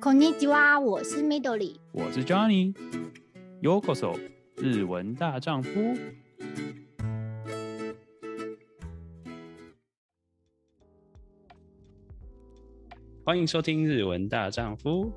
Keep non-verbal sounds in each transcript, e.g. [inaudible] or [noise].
こんにちは，我是 Midori，我是 Johnny。Yokoso，日文大丈夫。欢迎收听日文大丈夫。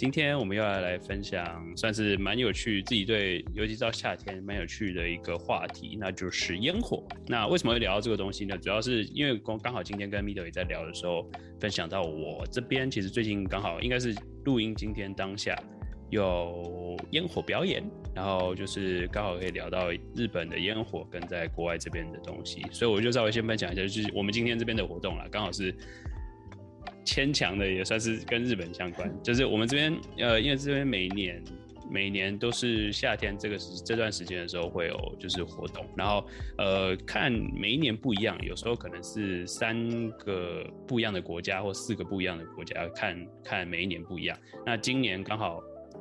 今天我们又要来分享，算是蛮有趣，自己对，尤其到夏天蛮有趣的一个话题，那就是烟火。那为什么会聊到这个东西呢？主要是因为刚刚好今天跟 Midori 也在聊的时候，分享到我这边其实最近刚好应该是录音今天当下有烟火表演，然后就是刚好可以聊到日本的烟火跟在国外这边的东西，所以我就稍微先分享一下，就是我们今天这边的活动啦，刚好是。牵强的也算是跟日本相关，[laughs] 就是我们这边呃，因为这边每年每年都是夏天这个时这段时间的时候会有就是活动，然后呃看每一年不一样，有时候可能是三个不一样的国家或四个不一样的国家，看看每一年不一样。那今年刚好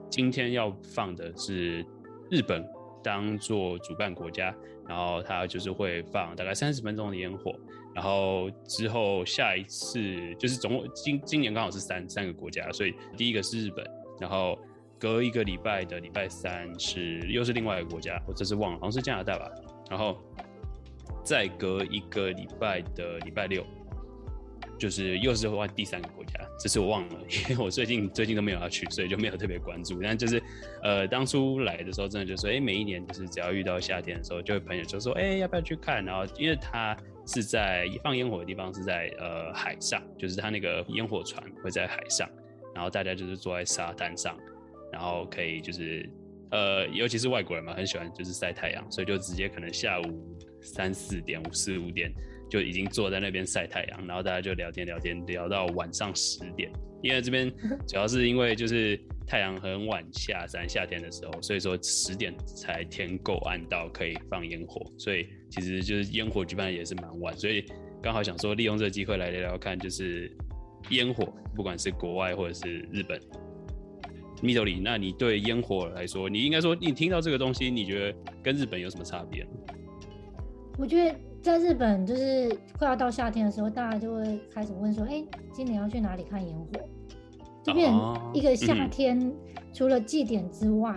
今天要放的是日本当做主办国家，然后它就是会放大概三十分钟的烟火。然后之后下一次就是总共今今年刚好是三三个国家，所以第一个是日本，然后隔一个礼拜的礼拜三是又是另外一个国家，我这次忘了，好像是加拿大吧。然后再隔一个礼拜的礼拜六，就是又是换第三个国家，这次我忘了，因为我最近最近都没有要去，所以就没有特别关注。但就是呃当初来的时候，真的就说，哎，每一年就是只要遇到夏天的时候，就会朋友就说，哎，要不要去看？然后因为他。是在放烟火的地方，是在呃海上，就是它那个烟火船会在海上，然后大家就是坐在沙滩上，然后可以就是呃，尤其是外国人嘛，很喜欢就是晒太阳，所以就直接可能下午三四点、五四五点就已经坐在那边晒太阳，然后大家就聊天聊天聊到晚上十点，因为这边 [laughs] 主要是因为就是太阳很晚下山，夏天的时候，所以说十点才天够暗到可以放烟火，所以。其实就是烟火举办也是蛮晚，所以刚好想说利用这个机会来聊聊看，就是烟火，不管是国外或者是日本。Midori，那你对烟火来说，你应该说你听到这个东西，你觉得跟日本有什么差别？我觉得在日本，就是快要到夏天的时候，大家就会开始问说：“哎，今年要去哪里看烟火？”就变成一个夏天，哦嗯、除了祭典之外，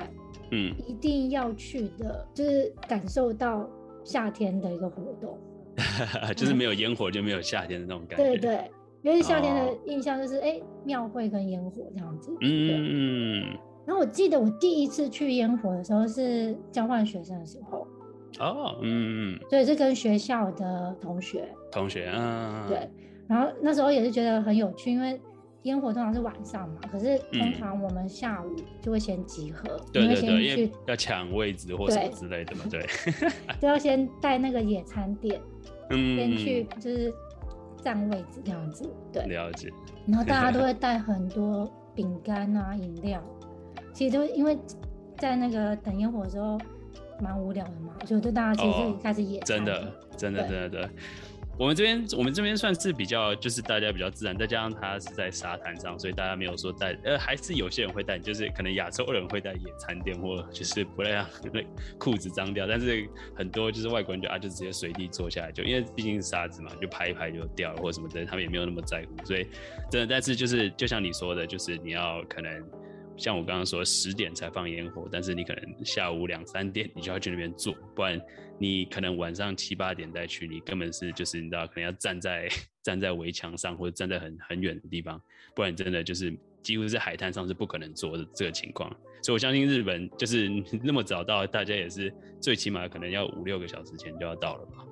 嗯，一定要去的，就是感受到。夏天的一个活动，[laughs] 就是没有烟火就没有夏天的那种感觉。对对，因为夏天的印象就是哎，庙会跟烟火这样子。嗯嗯。然后我记得我第一次去烟火的时候是交换学生的时候。哦，嗯嗯。所以，是跟学校的同学。同学啊。对，然后那时候也是觉得很有趣，因为。烟火通常是晚上嘛，可是通常我们下午就会先集合，对对对，因为要抢位置或什么之类的嘛，对，[laughs] 都要先带那个野餐垫，[laughs] 嗯，先去就是占位置这样子，对，了解。然后大家都会 [laughs] 带很多饼干啊、饮料，其实都因为在那个等烟火的时候蛮无聊的嘛，所以就大家其实开始野餐，真的，真的，真的，对。我们这边，我们这边算是比较，就是大家比较自然，再加上它是在沙滩上，所以大家没有说带，呃，还是有些人会带，就是可能亚洲人会带野餐垫，或就是不让那裤子脏掉，但是很多就是外国人就啊，就直接随地坐下来，就因为毕竟是沙子嘛，就拍一拍就掉了或什么的，他们也没有那么在乎，所以真的，但是就是就像你说的，就是你要可能。像我刚刚说十点才放烟火，但是你可能下午两三点你就要去那边坐，不然你可能晚上七八点再去，你根本是就是你知道可能要站在站在围墙上或者站在很很远的地方，不然真的就是几乎是海滩上是不可能坐的这个情况。所以我相信日本就是那么早到，大家也是最起码可能要五六个小时前就要到了吧？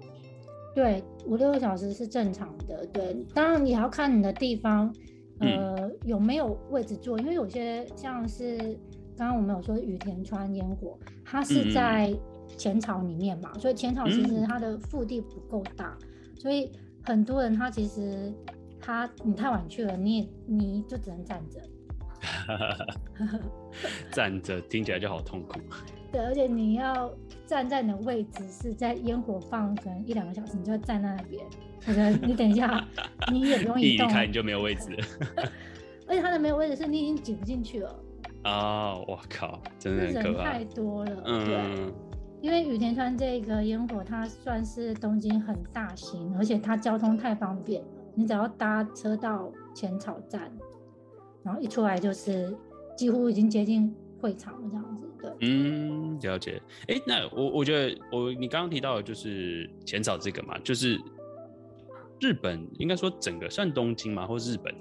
对，五六个小时是正常的。对，当然你还要看你的地方。呃，有没有位置坐？因为有些像是刚刚我们有说雨田川烟火，它是在浅草里面嘛，嗯、所以浅草其实它的腹地不够大，嗯、所以很多人他其实他你太晚去了，你也你就只能站着。[laughs] 站着听起来就好痛苦。[laughs] 对，而且你要站在你的位置是在烟火放可能一两个小时，你就站在那边。可能 [laughs] 你等一下，你也不用移动，一离开你就没有位置。而且它的没有位置是你已经挤不进去了。啊、哦，我靠，真的可怕。人太多了，嗯、对。因为羽田川这个烟火，它算是东京很大型，而且它交通太方便，你只要搭车到浅草站，然后一出来就是几乎已经接近会场了这样子。对，嗯，了解。哎、那我我觉得我你刚刚提到的就是浅草这个嘛，就是日本应该说整个算东京嘛，或日本。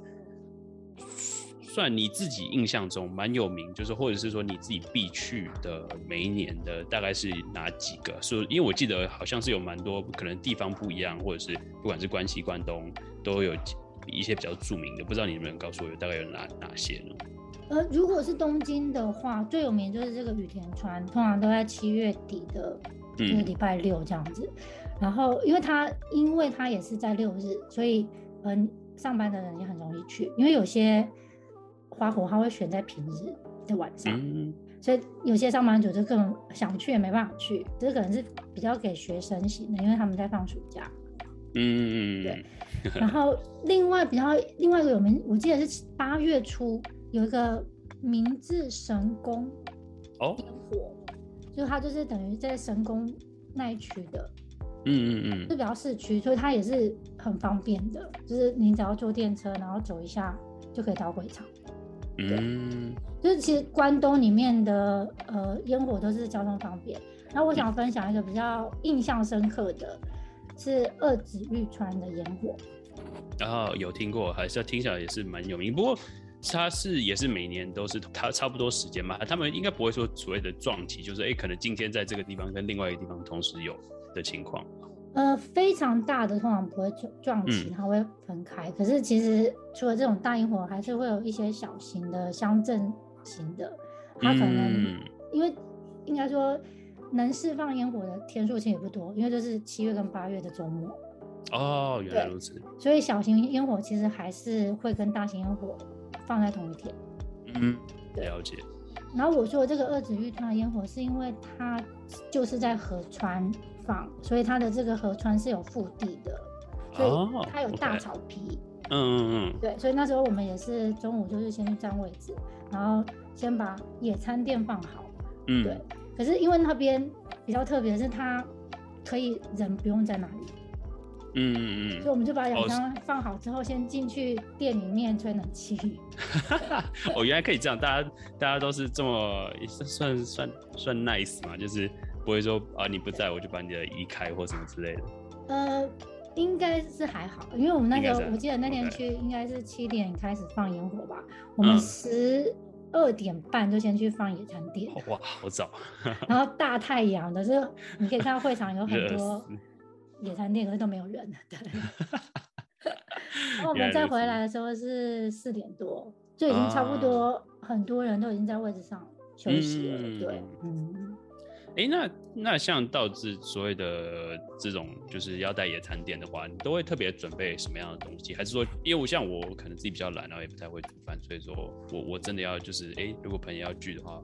算你自己印象中蛮有名，就是或者是说你自己必去的每一年的大概是哪几个？说，因为我记得好像是有蛮多，可能地方不一样，或者是不管是关西、关东都有一些比较著名的，不知道你能不能告诉我有大概有哪哪些呢？呃，如果是东京的话，最有名就是这个羽田川，通常都在七月底的，就是礼拜六这样子。嗯、然后，因为它因为它也是在六日，所以嗯、呃，上班的人也很容易去，因为有些。花火他会选在平日的晚上，嗯、所以有些上班族就更想去也没办法去。这可能是比较给学生型的，因为他们在放暑假。嗯，对。然后另外比较另外一个有名，我记得是八月初有一个明治神宫哦烟火，就它就是等于在神宫那一区的。嗯嗯嗯，是比较市区，所以它也是很方便的，就是你只要坐电车，然后走一下就可以到会场。嗯，就是其实关东里面的呃烟火都是交通方便。然后我想分享一个比较印象深刻的，是二子玉川的烟火。然后有听过，还是要听起来也是蛮有名。不过它是也是每年都是它差不多时间嘛，他们应该不会说所谓的撞期，就是哎、欸、可能今天在这个地方跟另外一个地方同时有的情况。呃，非常大的通常不会撞撞击，它会分开。嗯、可是其实除了这种大烟火，还是会有一些小型的乡镇型的，它可能、嗯、因为应该说能释放烟火的天数其实也不多，因为这是七月跟八月的周末。哦，原来如此。所以小型烟火其实还是会跟大型烟火放在同一天。嗯，了解。然后我说的这个二子玉川的烟火，是因为它就是在河川。所以它的这个河川是有腹地的，所以它有大草皮。嗯嗯嗯。对，所以那时候我们也是中午就是先去占位置，然后先把野餐垫放好。嗯。对。可是因为那边比较特别的是，它可以人不用在那里。嗯嗯嗯。所以我们就把野餐放好之后，先进去店里面吹冷气。[laughs] 哦，原来可以这样，大家大家都是这么算算算 nice 嘛，就是。不会说啊，你不在我就把你的移开或什么之类的。呃，应该是还好，因为我们那个我记得那天去应该是七点开始放烟火吧，我们十二点半就先去放野餐店。哇，好早。[laughs] 然后大太阳的时候，你可以看到会场有很多野餐店，可是都没有人。对。[laughs] 然后我们再回来的时候是四点多，就已经差不多很多人都已经在位置上休息了。对，嗯。哎，那那像到这所谓的这种就是要带野餐垫的话，你都会特别准备什么样的东西？还是说，因为我像我可能自己比较懒，然后也不太会煮饭，所以说我我真的要就是，哎，如果朋友要聚的话，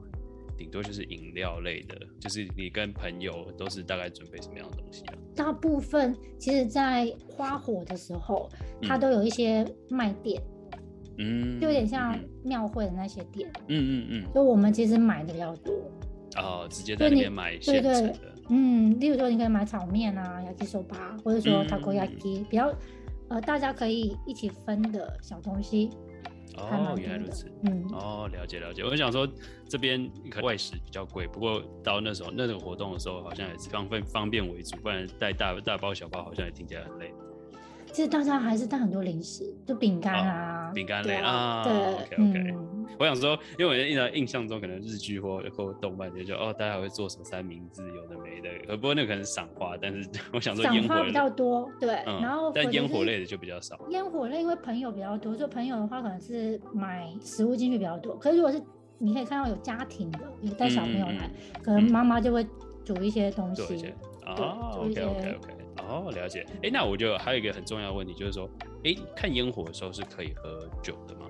顶多就是饮料类的，就是你跟朋友都是大概准备什么样的东西啊？大部分其实，在花火的时候，它都有一些卖店，嗯，就有点像庙会的那些店，嗯嗯嗯，所以我们其实买的比较多。哦，直接在那边买现成的。对对，嗯，例如说你可以买炒面啊、yakisoba，或者说 takoyaki，比较呃大家可以一起分的小东西。哦，原来如此。嗯，哦，了解了解。我想说这边可外食比较贵，不过到那时候那种活动的时候，好像也是方便方便为主，不然带大大包小包好像也听起来很累。其实大家还是带很多零食，就饼干啊，饼干类啊。对，OK OK。我想说，因为我印象印象中可能日剧或或动漫就就哦，大家会做什么三明治，有的没的。不过那个可能是赏花，但是我想说烟火比较多，对。然后但烟火类的就比较少。烟火类因为朋友比较多，就朋友的话可能是买食物进去比较多。可是如果是你可以看到有家庭的，有带小朋友来，可能妈妈就会煮一些东西。哦，OK OK OK。哦，了解。哎，那我就还有一个很重要的问题，就是说，哎，看烟火的时候是可以喝酒的吗？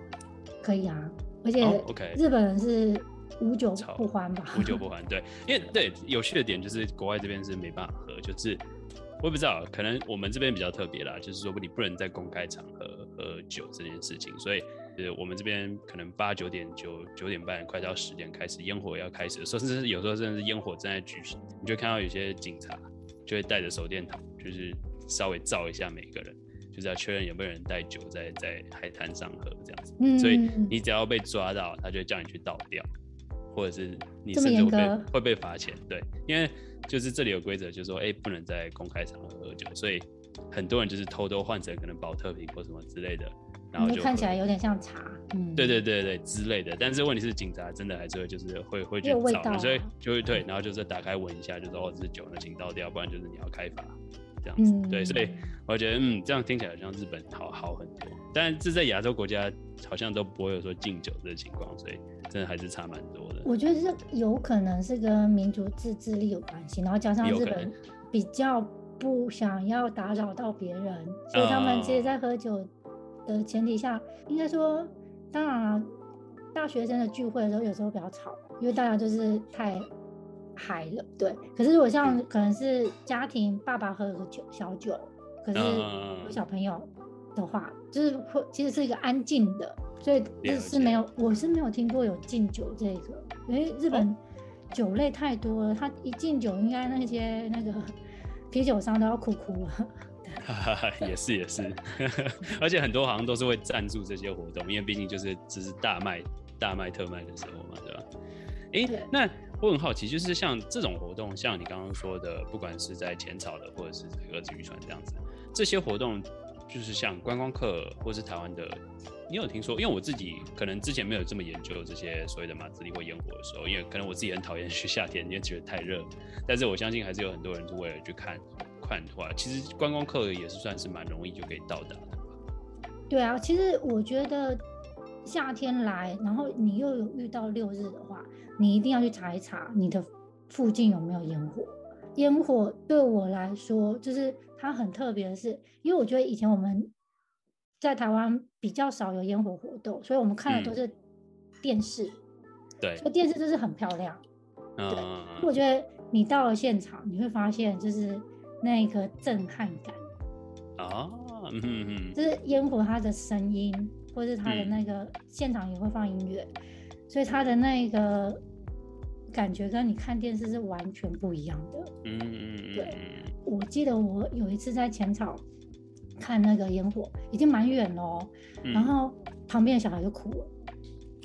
可以啊，而且 OK，日本人是无酒不欢吧？无酒 [laughs] 不欢，对，因为对有趣的点就是国外这边是没办法喝，就是我也不知道，可能我们这边比较特别啦，就是说你不能在公开场合喝酒这件事情，所以就是我们这边可能八九点九九点半快到十点开始烟火要开始甚至是有时候甚至是烟火正在举行，你就看到有些警察就会带着手电筒。就是稍微照一下每个人，就是要确认有没有人带酒在在海滩上喝这样子。嗯，所以你只要被抓到，他就会叫你去倒掉，或者是你甚至会被会被罚钱。对，因为就是这里有规则，就是说，哎、欸，不能在公开场合喝酒，所以很多人就是偷偷换成可能保特瓶或什么之类的。然后就看起来有点像茶，嗯，对对对对之类的。但是问题是，警察真的还是会就是会会去找，啊、所以就会退，然后就是打开闻一下，就说哦，这是酒，那请倒掉，不然就是你要开罚这样子。嗯、对，所以我觉得嗯，这样听起来好像日本好好很多，但是在亚洲国家好像都不会有说敬酒的情况，所以真的还是差蛮多的。我觉得这有可能是跟民族自制力有关系，然后加上日本比较不想要打扰到别人，所以他们其实在喝酒。的前提下，应该说，当然了，大学生的聚会的时候有时候比较吵，因为大家就是太嗨了，对。可是如果像可能是家庭，爸爸喝个酒小酒，可是有小朋友的话，就是会其实是一个安静的，所以是没有，我是没有听过有敬酒这个，因为日本酒类太多了，他一敬酒，应该那些那个 [laughs] 啤酒商都要哭哭了。[laughs] 也是也是，[laughs] 而且很多好像都是会赞助这些活动，因为毕竟就是只是大卖大卖特卖的时候嘛，对吧？哎，对那我很好奇，就是像这种活动，像你刚刚说的，不管是在浅草的，或者是在二子渔船这样子，这些活动就是像观光客或是台湾的，你有听说？因为我自己可能之前没有这么研究这些所谓的马自立或烟火的时候，因为可能我自己很讨厌去夏天，因为觉得太热，但是我相信还是有很多人是为了去看。看的话，[laughs] 其实观光客也是算是蛮容易就可以到达的。对啊，其实我觉得夏天来，然后你又有遇到六日的话，你一定要去查一查你的附近有没有烟火。烟火对我来说，就是它很特别的是，因为我觉得以前我们在台湾比较少有烟火活动，所以我们看的都是电视。嗯、对，所以电视就是很漂亮。嗯、对，我觉得你到了现场，你会发现就是。那个震撼感哦，嗯嗯，就是烟火它的声音，或是它的那个现场也会放音乐，嗯、所以它的那个感觉跟你看电视是完全不一样的。嗯嗯对，我记得我有一次在浅草看那个烟火，已经蛮远了哦，嗯、然后旁边的小孩就哭了。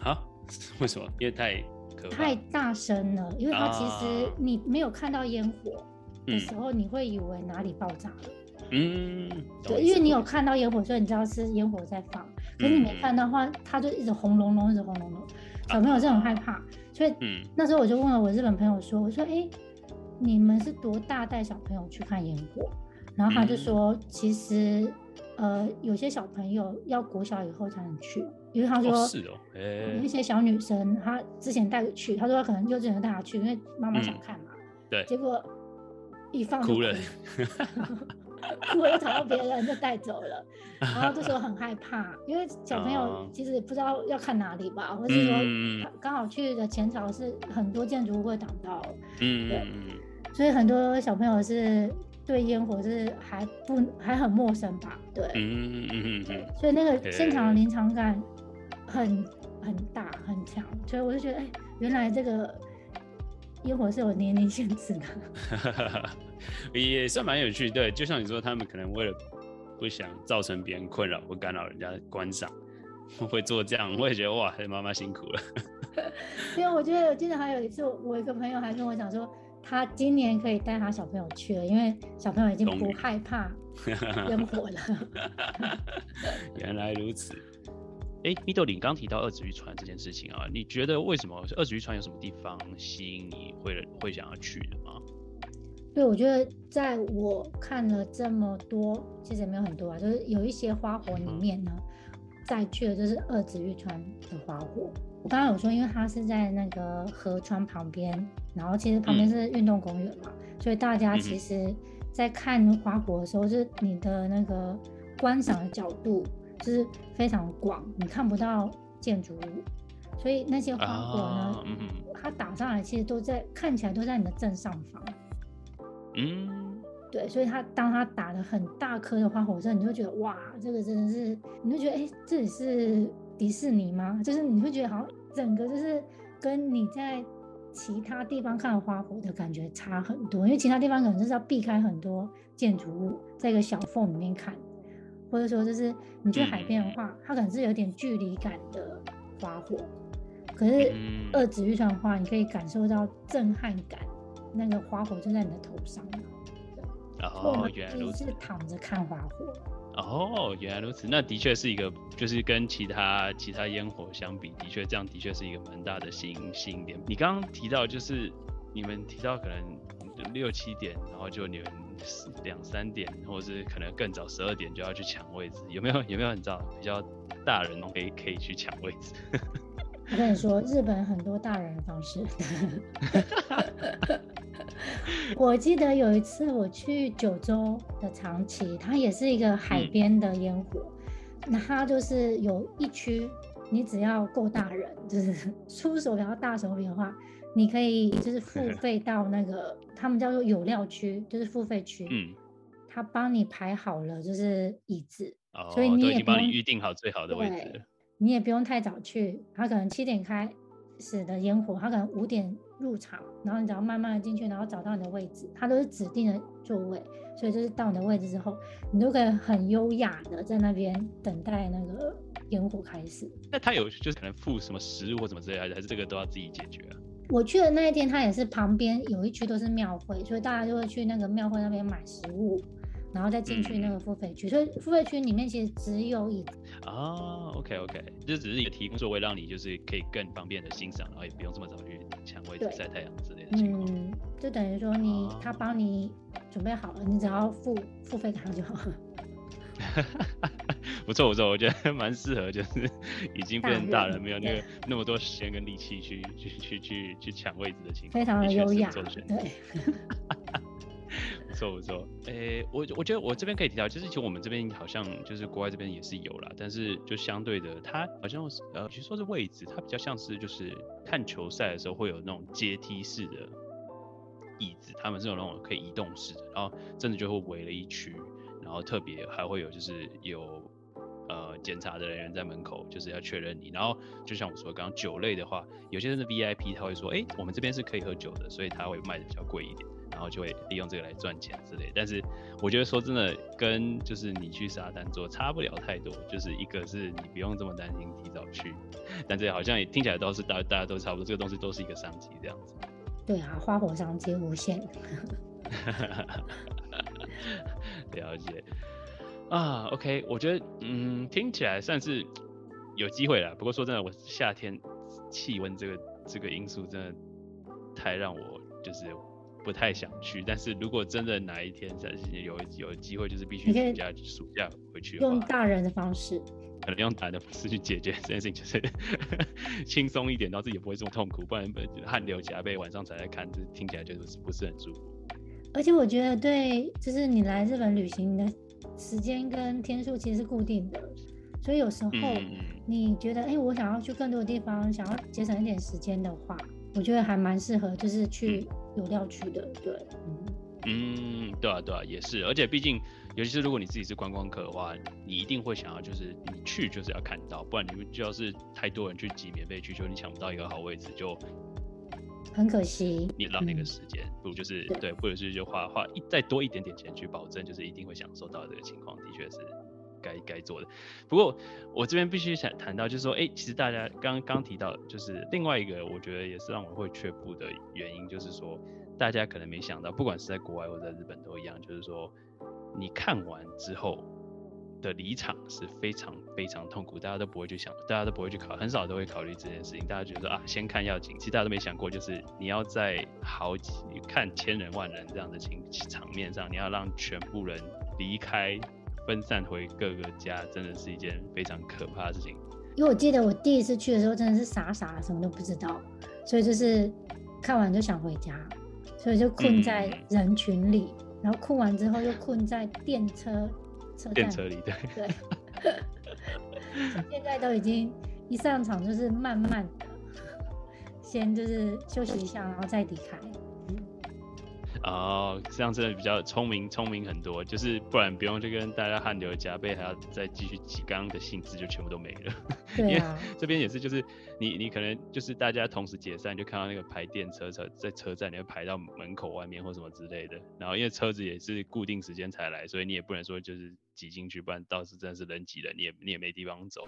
啊？[laughs] 为什么？因为太太大声了，因为它其实你没有看到烟火。的时候，你会以为哪里爆炸了？嗯，对，因为你有看到烟火，所以你知道是烟火在放。可是你没看到的话，它就一直轰隆隆，一直轰隆隆。小朋友是很害怕，所以那时候我就问了我日本朋友说：“我说，哎，你们是多大带小朋友去看烟火？”然后他就说：“其实，呃，有些小朋友要国小以后才能去，因为他说是哦，有一些小女生，她之前带去，她说她可能幼稚园带她去，因为妈妈想看嘛。对，结果。”一放哭了，[laughs] 哭了又吵到别人就带走了，[laughs] 然后这时候很害怕，因为小朋友其实不知道要看哪里吧，或是说刚好去的前朝是很多建筑物会挡到，嗯，对，所以很多小朋友是对烟火是还不还很陌生吧，对，嗯嗯嗯，所以那个现场的临场感很很大很强，所以我就觉得哎，原来这个。烟火是有年龄限制的，[laughs] 也算蛮有趣。对，就像你说，他们可能为了不想造成别人困扰或干扰人家观赏，会做这样。我也觉得哇，妈妈辛苦了。[laughs] 因为我觉得，我记得还有一次，我一个朋友还跟我讲说，他今年可以带他小朋友去了，因为小朋友已经不害怕烟火了。[laughs] 原来如此。哎，米豆，你刚提到二子玉川这件事情啊，你觉得为什么二子玉川有什么地方吸引你会会想要去的吗？对，我觉得在我看了这么多，其实也没有很多啊，就是有一些花火里面呢，再去的就是二子玉川的花火。我刚刚有说，因为它是在那个河川旁边，然后其实旁边是运动公园嘛，嗯、所以大家其实在看花火的时候，就是你的那个观赏的角度。就是非常广，你看不到建筑物，所以那些花火呢，它打上来其实都在看起来都在你的正上方。嗯，对，所以它当它打了很大颗的花火之后，你就觉得哇，这个真的是，你就觉得哎，这里是迪士尼吗？就是你会觉得好像整个就是跟你在其他地方看的花火的感觉差很多，因为其他地方可能就是要避开很多建筑物，在一个小缝里面看。或者说就是你去海边的话，它可能是有点距离感的花火。可是二指玉川的话，你可以感受到震撼感，那个花火就在你的头上。哦，原来如此。是躺着看花火。哦，原来如此。那的确是一个，就是跟其他其他烟火相比，的确这样的确是一个蛮大的吸引吸引点。你刚刚提到就是你们提到可能六七点，然后就你们两三点，或者是可能更早十二点就要去抢位置，有没有 [laughs] 有没有你知道比较大人可以可以去抢位置？[laughs] 我跟你说，日本很多大人的方式。[laughs] 我记得有一次我去九州的长崎，它也是一个海边的烟火，那、嗯、它就是有一区，你只要够大人，就是出手比较大手笔的话，你可以就是付费到那个他们叫做有料区，就是付费区，嗯，他帮你排好了就是椅子，哦、所以你也帮你预定好最好的位置，你也不用太早去，他可能七点开始的烟火，他可能五点。入场，然后你只要慢慢的进去，然后找到你的位置，他都是指定的座位，所以就是到你的位置之后，你都可以很优雅的在那边等待那个烟火开始。那他有就是可能付什么食物或什么之类的，还是这个都要自己解决啊？我去的那一天，他也是旁边有一区都是庙会，所以大家就会去那个庙会那边买食物。然后再进去那个付费区，嗯、所以付费区里面其实只有椅子哦。OK OK，这只是一个提供座位，让你就是可以更方便的欣赏，然后也不用这么早去抢位置晒太阳之类的情况。嗯，就等于说你、啊、他帮你准备好了，你只要付付费卡就好了。[laughs] 不错不错，我觉得 [laughs] 蛮适合，就是已经变成大人，没有那个那么多时间跟力气去去去去去抢位置的情况，非常的优雅。对。不错不错，诶、欸，我我觉得我这边可以提到，就是其实我们这边好像就是国外这边也是有啦，但是就相对的，它好像是呃，其实说是位置，它比较像是就是看球赛的时候会有那种阶梯式的椅子，他们是有那种可以移动式的，然后真的就会围了一区，然后特别还会有就是有呃检查的人员在门口，就是要确认你，然后就像我说刚刚酒类的话，有些人的 VIP，他会说，哎、欸，我们这边是可以喝酒的，所以他会卖的比较贵一点。然后就会利用这个来赚钱之类，但是我觉得说真的，跟就是你去沙滩做差不了太多，就是一个是你不用这么担心提早去，但这好像也听起来都是大大家都差不多，这个东西都是一个商机这样子。对啊，花火商机无限。[laughs] 了解啊，OK，我觉得嗯听起来算是有机会了。不过说真的，我夏天气温这个这个因素真的太让我就是。不太想去，但是如果真的哪一天在有有机会，就是必须暑假暑假回去用大人的方式，可能用大人的方式去解决这件事情，就是 [laughs] 轻松一点，然后自己也不会这么痛苦，不然汗流浃背，晚上才来看，这听起来就是不是很舒服。而且我觉得，对，就是你来日本旅行的时间跟天数其实是固定的，所以有时候你觉得，哎、嗯欸，我想要去更多的地方，想要节省一点时间的话，我觉得还蛮适合，就是去。嗯。有料区的，对，嗯，对啊，对啊，也是，而且毕竟，尤其是如果你自己是观光客的话，你一定会想要，就是你去就是要看到，不然你们就要是太多人去挤免费区，就你抢不到一个好位置，就很可惜，你浪那个时间，嗯、不如就是对，或者是就花花一再多一点点钱去保证，就是一定会享受到这个情况，的确是该该做的。不过我这边必须想谈到，就是说，哎、欸，其实大家刚刚提到，就是另外一个，我觉得也是让我会却步的原因，就是说。大家可能没想到，不管是在国外或者在日本都一样，就是说，你看完之后的离场是非常非常痛苦，大家都不会去想，大家都不会去考，很少都会考虑这件事情。大家觉得啊，先看要紧，其实大家都没想过，就是你要在好几看千人万人这样的情场面上，你要让全部人离开，分散回各个家，真的是一件非常可怕的事情。因为我记得我第一次去的时候，真的是傻傻什么都不知道，所以就是看完就想回家。所以就困在人群里，嗯、然后困完之后又困在电车。电车里，对对。[laughs] 现在都已经一上场就是慢慢的，先就是休息一下，然后再离开。哦，这样真的比较聪明，聪明很多，就是不然不用就跟大家汗流浃背，还要再继续挤刚刚的兴致就全部都没了。[laughs] 对啊，因为这边也是，就是你你可能就是大家同时解散，就看到那个排电车车在车站，你会排到门口外面或什么之类的。然后因为车子也是固定时间才来，所以你也不能说就是挤进去，不然到时真的是人挤人，你也你也没地方走。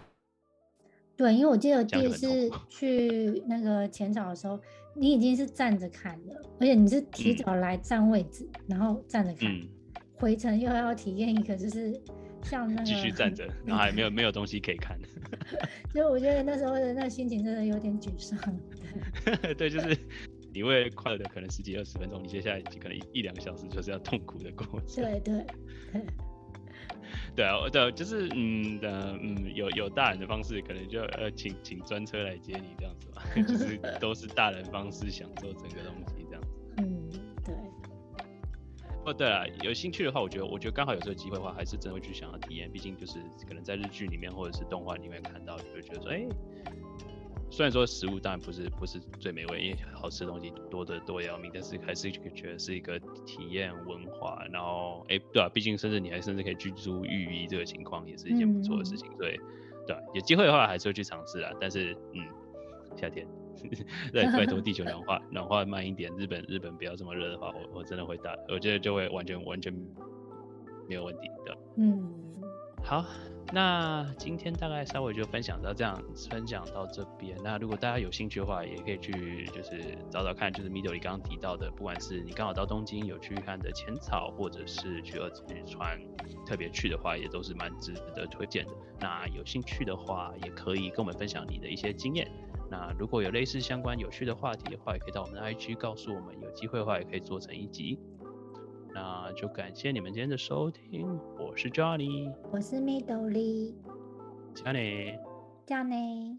对，因为我记得第一次 [laughs] 去那个浅草的时候，你已经是站着看的，而且你是提早来占位置，嗯、然后站着看。嗯、回程又要体验一个，就是像那个继续站着，[laughs] 然后还没有没有东西可以看。[laughs] 所以我觉得那时候的那心情真的有点沮丧。对，对，就是你为快乐的可能十几二十分钟，你接下来可能一两个小时就是要痛苦的过程。对对对。对啊，对，就是嗯的嗯，有有大人的方式，可能就呃请请专车来接你这样子吧，就是 [laughs] 都是大人方式享受整个东西这样子。嗯，对。哦，对啊，有兴趣的话，我觉得我觉得刚好有这个机会的话，还是真的会去想要体验，毕竟就是可能在日剧里面或者是动画里面看到，就会觉得说，哎。虽然说食物当然不是不是最美味，因为好吃的东西多得多要命，但是还是觉得是一个体验文化。然后，哎，对啊，毕竟甚至你还甚至可以居住浴衣这个情况，也是一件不错的事情。所以，对，有机会的话还是会去尝试啊。但是，嗯，夏天，[laughs] 对，拜托地球暖化暖化慢一点，日本日本不要这么热的话，我我真的会打，我觉得就会完全完全没有问题的。嗯，好。那今天大概稍微就分享到这样，分享到这边。那如果大家有兴趣的话，也可以去就是找找看，就是 Midori 刚刚提到的，不管是你刚好到东京有去看的浅草，或者是去二次川特别去的话，也都是蛮值得推荐的。那有兴趣的话，也可以跟我们分享你的一些经验。那如果有类似相关有趣的话题的话，也可以到我们的 IG 告诉我们，有机会的话也可以做成一集。那就感谢你们今天的收听，我是 Johnny，我是 Midori，加内，加内。